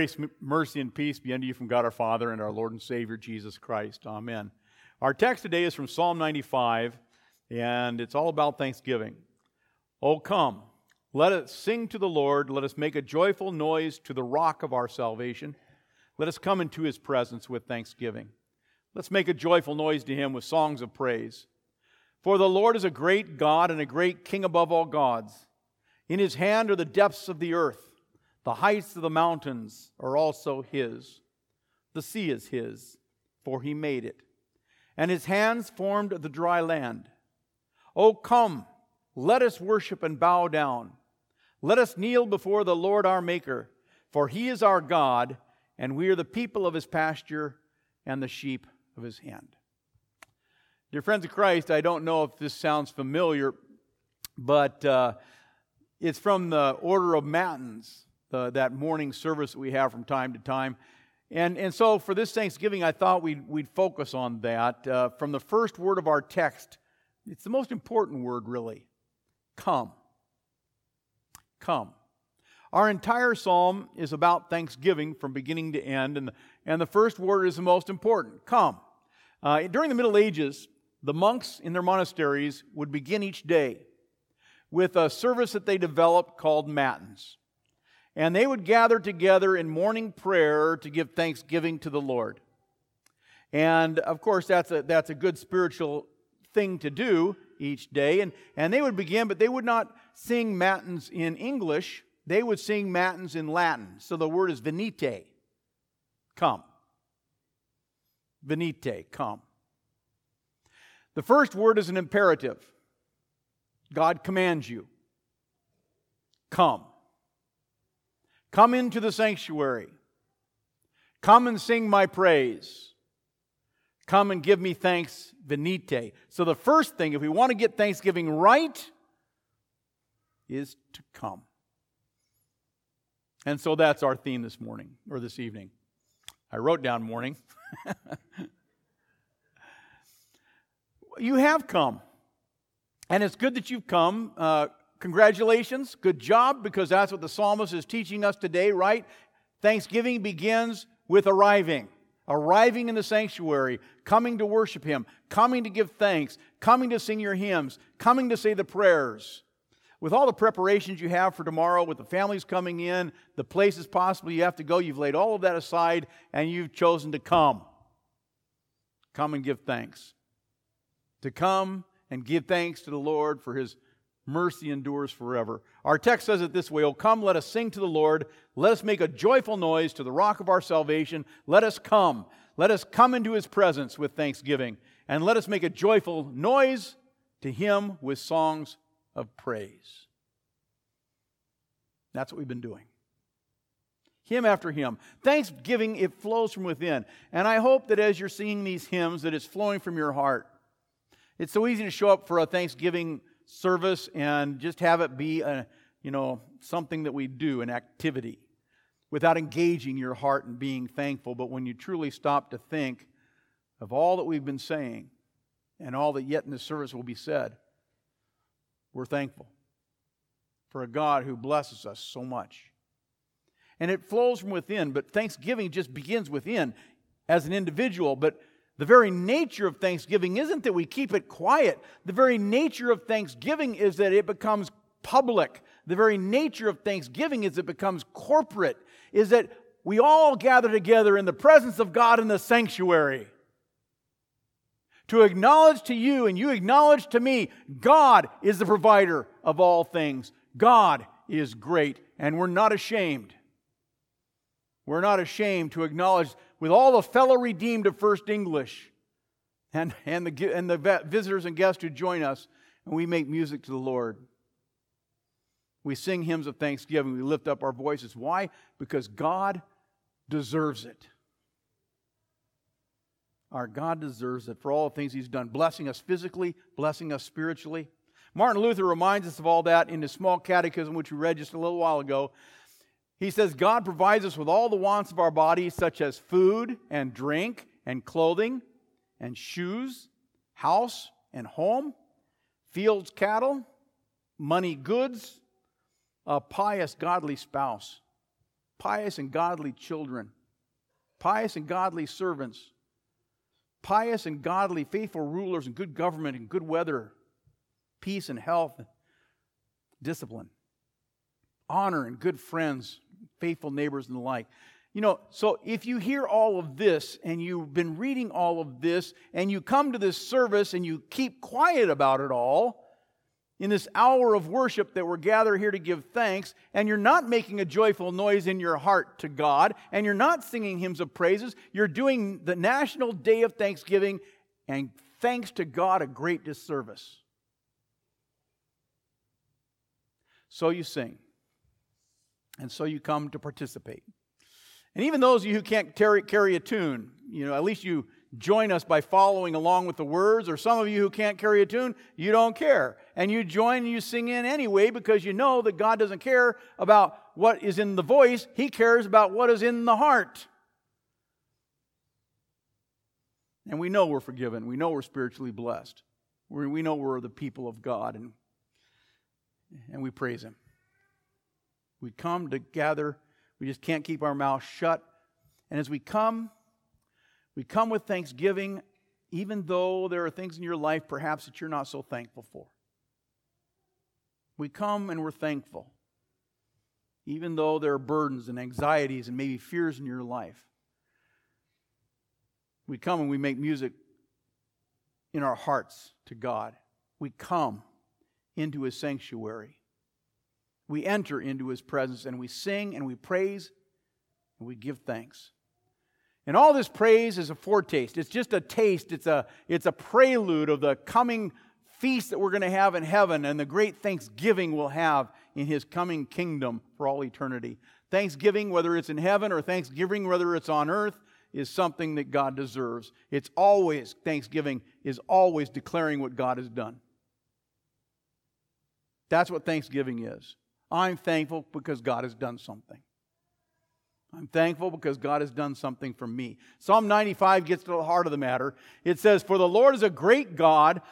Grace, mercy, and peace be unto you from God our Father and our Lord and Savior Jesus Christ. Amen. Our text today is from Psalm 95, and it's all about thanksgiving. Oh, come, let us sing to the Lord. Let us make a joyful noise to the rock of our salvation. Let us come into his presence with thanksgiving. Let's make a joyful noise to him with songs of praise. For the Lord is a great God and a great King above all gods. In his hand are the depths of the earth. The heights of the mountains are also his. The sea is his, for he made it. And his hands formed the dry land. Oh, come, let us worship and bow down. Let us kneel before the Lord our Maker, for he is our God, and we are the people of his pasture and the sheep of his hand. Dear friends of Christ, I don't know if this sounds familiar, but uh, it's from the Order of Matins, the, that morning service that we have from time to time. And, and so for this Thanksgiving, I thought we'd, we'd focus on that. Uh, from the first word of our text, it's the most important word, really come. Come. Our entire psalm is about thanksgiving from beginning to end, and the, and the first word is the most important come. Uh, during the Middle Ages, the monks in their monasteries would begin each day with a service that they developed called Matins. And they would gather together in morning prayer to give thanksgiving to the Lord. And of course, that's a, that's a good spiritual thing to do each day. And, and they would begin, but they would not sing matins in English, they would sing matins in Latin. So the word is venite, come. Venite, come. The first word is an imperative. God commands you. Come. Come into the sanctuary. Come and sing my praise. Come and give me thanks, venite. So, the first thing, if we want to get Thanksgiving right, is to come. And so that's our theme this morning or this evening. I wrote down morning. you have come. And it's good that you've come. Uh, congratulations. Good job, because that's what the psalmist is teaching us today, right? Thanksgiving begins with arriving. Arriving in the sanctuary, coming to worship Him, coming to give thanks, coming to sing your hymns, coming to say the prayers. With all the preparations you have for tomorrow, with the families coming in, the places possibly you have to go, you've laid all of that aside and you've chosen to come. Come and give thanks to come and give thanks to the Lord for his mercy endures forever. Our text says it this way Oh, come, let us sing to the Lord. Let us make a joyful noise to the rock of our salvation. Let us come. Let us come into his presence with thanksgiving. And let us make a joyful noise to him with songs of praise. That's what we've been doing. Hymn after hymn. Thanksgiving, it flows from within. And I hope that as you're singing these hymns, that it's flowing from your heart. It's so easy to show up for a Thanksgiving service and just have it be a, you know, something that we do, an activity, without engaging your heart and being thankful. But when you truly stop to think of all that we've been saying and all that yet in this service will be said, we're thankful for a God who blesses us so much. And it flows from within, but thanksgiving just begins within as an individual, but the very nature of Thanksgiving isn't that we keep it quiet. The very nature of Thanksgiving is that it becomes public. The very nature of Thanksgiving is it becomes corporate, is that we all gather together in the presence of God in the sanctuary to acknowledge to you and you acknowledge to me God is the provider of all things. God is great, and we're not ashamed. We're not ashamed to acknowledge with all the fellow redeemed of First English and, and, the, and the visitors and guests who join us, and we make music to the Lord. We sing hymns of thanksgiving. We lift up our voices. Why? Because God deserves it. Our God deserves it for all the things He's done, blessing us physically, blessing us spiritually. Martin Luther reminds us of all that in his small catechism, which we read just a little while ago. He says, God provides us with all the wants of our bodies, such as food and drink and clothing and shoes, house and home, fields, cattle, money, goods, a pious, godly spouse, pious and godly children, pious and godly servants, pious and godly, faithful rulers, and good government and good weather, peace and health, discipline, honor and good friends, faithful neighbors, and the like. You know, so if you hear all of this and you've been reading all of this and you come to this service and you keep quiet about it all, in this hour of worship that we're gathered here to give thanks, and you're not making a joyful noise in your heart to God, and you're not singing hymns of praises, you're doing the National Day of Thanksgiving, and thanks to God, a great disservice. So you sing, and so you come to participate. And even those of you who can't carry, carry a tune, you know, at least you join us by following along with the words, or some of you who can't carry a tune, you don't care. And you join and you sing in anyway because you know that God doesn't care about what is in the voice, He cares about what is in the heart. And we know we're forgiven. We know we're spiritually blessed. We know we're the people of God, and, and we praise Him. We come to gather. We just can't keep our mouth shut. And as we come, we come with thanksgiving, even though there are things in your life perhaps that you're not so thankful for. We come and we're thankful, even though there are burdens and anxieties and maybe fears in your life. We come and we make music in our hearts to God. We come into His sanctuary. We enter into His presence and we sing and we praise and we give thanks. And all this praise is a foretaste. It's just a taste. It's a, it's a prelude of the coming feast that we're going to have in heaven and the great thanksgiving we'll have in his coming kingdom for all eternity. Thanksgiving, whether it's in heaven or thanksgiving, whether it's on earth, is something that God deserves. It's always, thanksgiving is always declaring what God has done. That's what thanksgiving is. I'm thankful because God has done something. I'm thankful because God has done something for me. Psalm 95 gets to the heart of the matter. It says, For the Lord is a great God.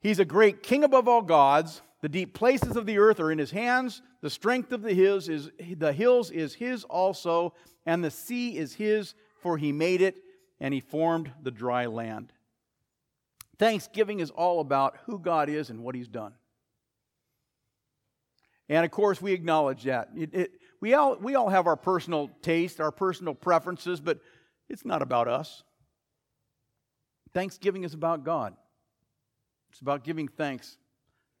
He's a great king above all gods. The deep places of the earth are in his hands. The strength of the hills is the hills is his also, and the sea is his, for he made it, and he formed the dry land. Thanksgiving is all about who God is and what he's done. And of course, we acknowledge that. It, it, we all, we all have our personal taste, our personal preferences, but it's not about us. Thanksgiving is about God. It's about giving thanks.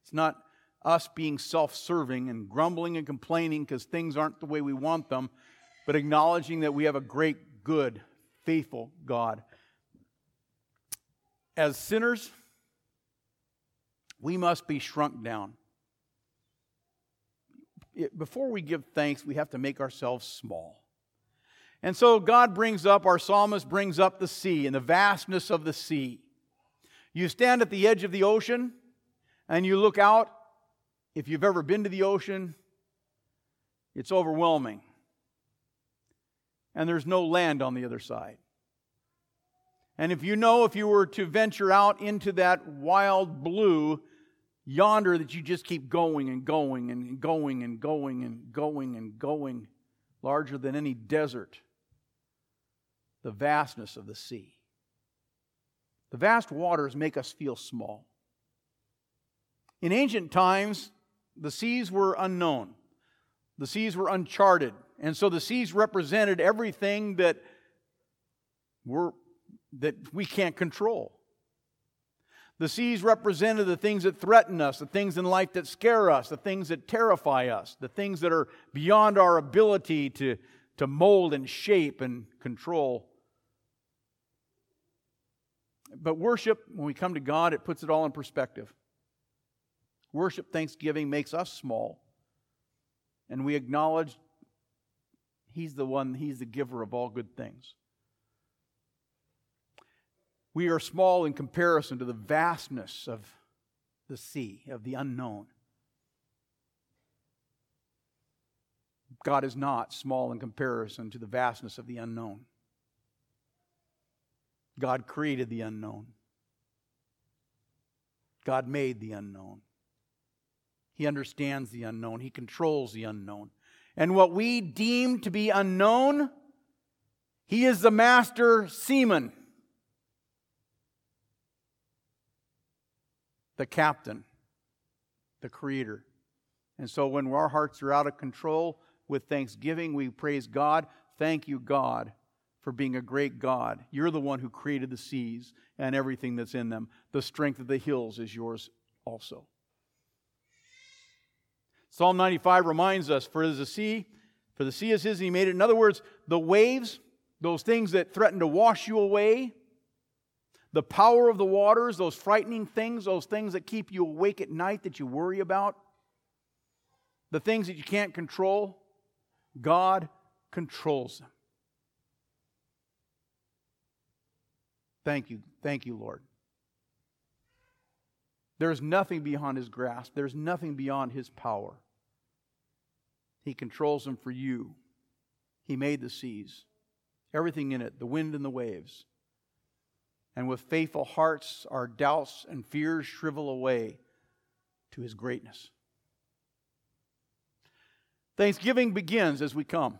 It's not us being self serving and grumbling and complaining because things aren't the way we want them, but acknowledging that we have a great, good, faithful God. As sinners, we must be shrunk down before we give thanks, we have to make ourselves small. And so God brings up, our psalmist brings up the sea and the vastness of the sea. You stand at the edge of the ocean and you look out. If you've ever been to the ocean, it's overwhelming. And there's no land on the other side. And if you know, if you were to venture out into that wild blue, yonder that you just keep going and going and going and going and going and going, larger than any desert, the vastness of the sea. The vast waters make us feel small. In ancient times, the seas were unknown, the seas were uncharted, and so the seas represented everything that, we're, that we can't control. The seas represented the things that threaten us, the things in life that scare us, the things that terrify us, the things that are beyond our ability to, to mold and shape and control. But worship, when we come to God, it puts it all in perspective. Worship, thanksgiving makes us small, and we acknowledge He's the one, He's the giver of all good things. We are small in comparison to the vastness of the sea, of the unknown. God is not small in comparison to the vastness of the unknown. God created the unknown. God made the unknown. He understands the unknown. He controls the unknown. And what we deem to be unknown, he is the master seaman, the captain, the creator. And so when our hearts are out of control with thanksgiving, we praise God. Thank you, God, for being a great God. You're the one who created the seas and everything that's in them. The strength of the hills is yours also. Psalm 95 reminds us, For the sea, for the sea is his, and he made it. In other words, the waves, those things that threaten to wash you away, the power of the waters, those frightening things, those things that keep you awake at night that you worry about, the things that you can't control, God controls them. Thank you. Thank you, Lord. There's nothing beyond his grasp, there's nothing beyond his power. He controls them for you. He made the seas, everything in it, the wind and the waves. And with faithful hearts, our doubts and fears shrivel away to his greatness. Thanksgiving begins as we come.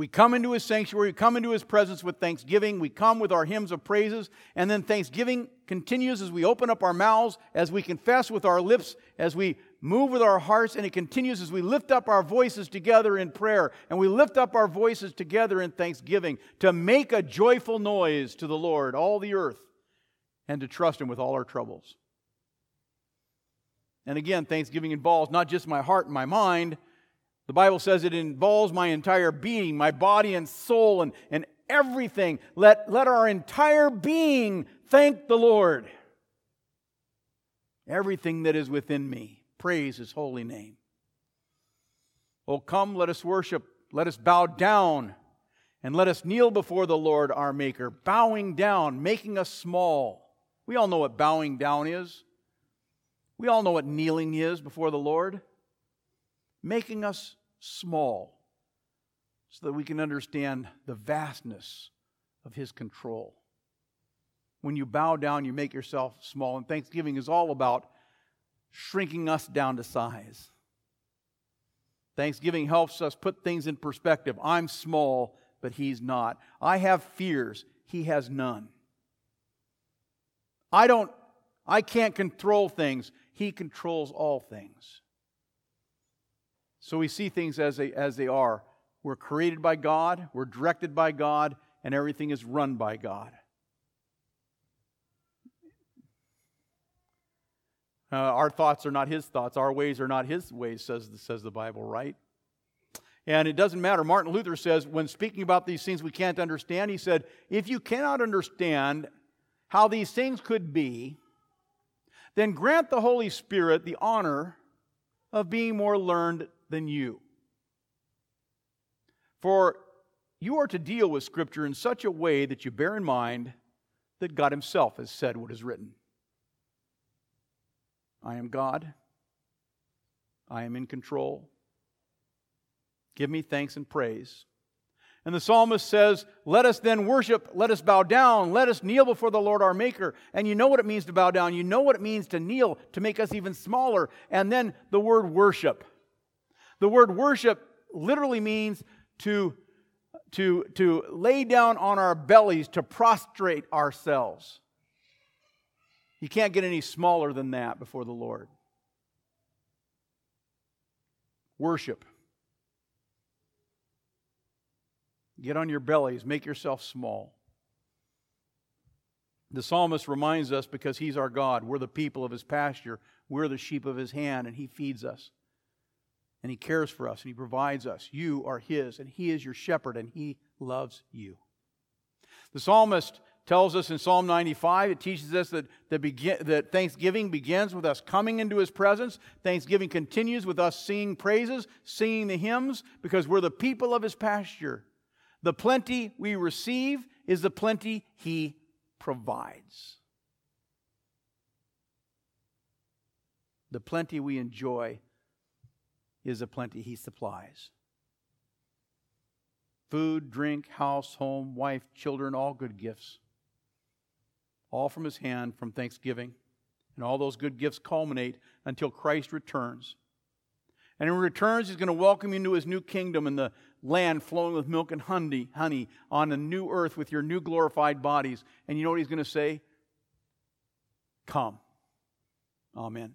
We come into his sanctuary, we come into his presence with thanksgiving, we come with our hymns of praises, and then thanksgiving continues as we open up our mouths, as we confess with our lips, as we move with our hearts, and it continues as we lift up our voices together in prayer, and we lift up our voices together in thanksgiving to make a joyful noise to the Lord, all the earth, and to trust him with all our troubles. And again, thanksgiving involves not just my heart and my mind the Bible says it involves my entire being, my body and soul, and, and everything. Let, let our entire being thank the Lord. Everything that is within me, praise his holy name. Oh, come, let us worship, let us bow down, and let us kneel before the Lord our Maker, bowing down, making us small. We all know what bowing down is. We all know what kneeling is before the Lord. Making us small so that we can understand the vastness of His control. When you bow down, you make yourself small, and Thanksgiving is all about shrinking us down to size. Thanksgiving helps us put things in perspective. I'm small, but He's not. I have fears, He has none. I don't, I can't control things, He controls all things. So we see things as they, as they are. We're created by God, we're directed by God, and everything is run by God. Uh, our thoughts are not his thoughts, our ways are not his ways, says, says the Bible, right? And it doesn't matter. Martin Luther says, when speaking about these things we can't understand, he said, if you cannot understand how these things could be, then grant the Holy Spirit the honor of being more learned than you. For you are to deal with Scripture in such a way that you bear in mind that God Himself has said what is written. I am God. I am in control. Give me thanks and praise. And the psalmist says, Let us then worship, let us bow down, let us kneel before the Lord our Maker. And you know what it means to bow down. You know what it means to kneel, to make us even smaller. And then the word worship. The word worship literally means to, to, to lay down on our bellies, to prostrate ourselves. You can't get any smaller than that before the Lord. Worship. Get on your bellies, make yourself small. The psalmist reminds us because he's our God, we're the people of his pasture, we're the sheep of his hand, and he feeds us and He cares for us and He provides us. You are His, and He is your shepherd, and He loves you. The psalmist tells us in Psalm 95, it teaches us that, that, begin, that Thanksgiving begins with us coming into His presence. Thanksgiving continues with us singing praises, singing the hymns, because we're the people of His pasture. The plenty we receive is the plenty He provides. The plenty we enjoy is a plenty he supplies. Food, drink, house, home, wife, children, all good gifts. All from his hand from thanksgiving. And all those good gifts culminate until Christ returns. And in returns, he's going to welcome you into his new kingdom and the land flowing with milk and honey, honey on a new earth with your new glorified bodies. And you know what he's going to say? Come. Amen.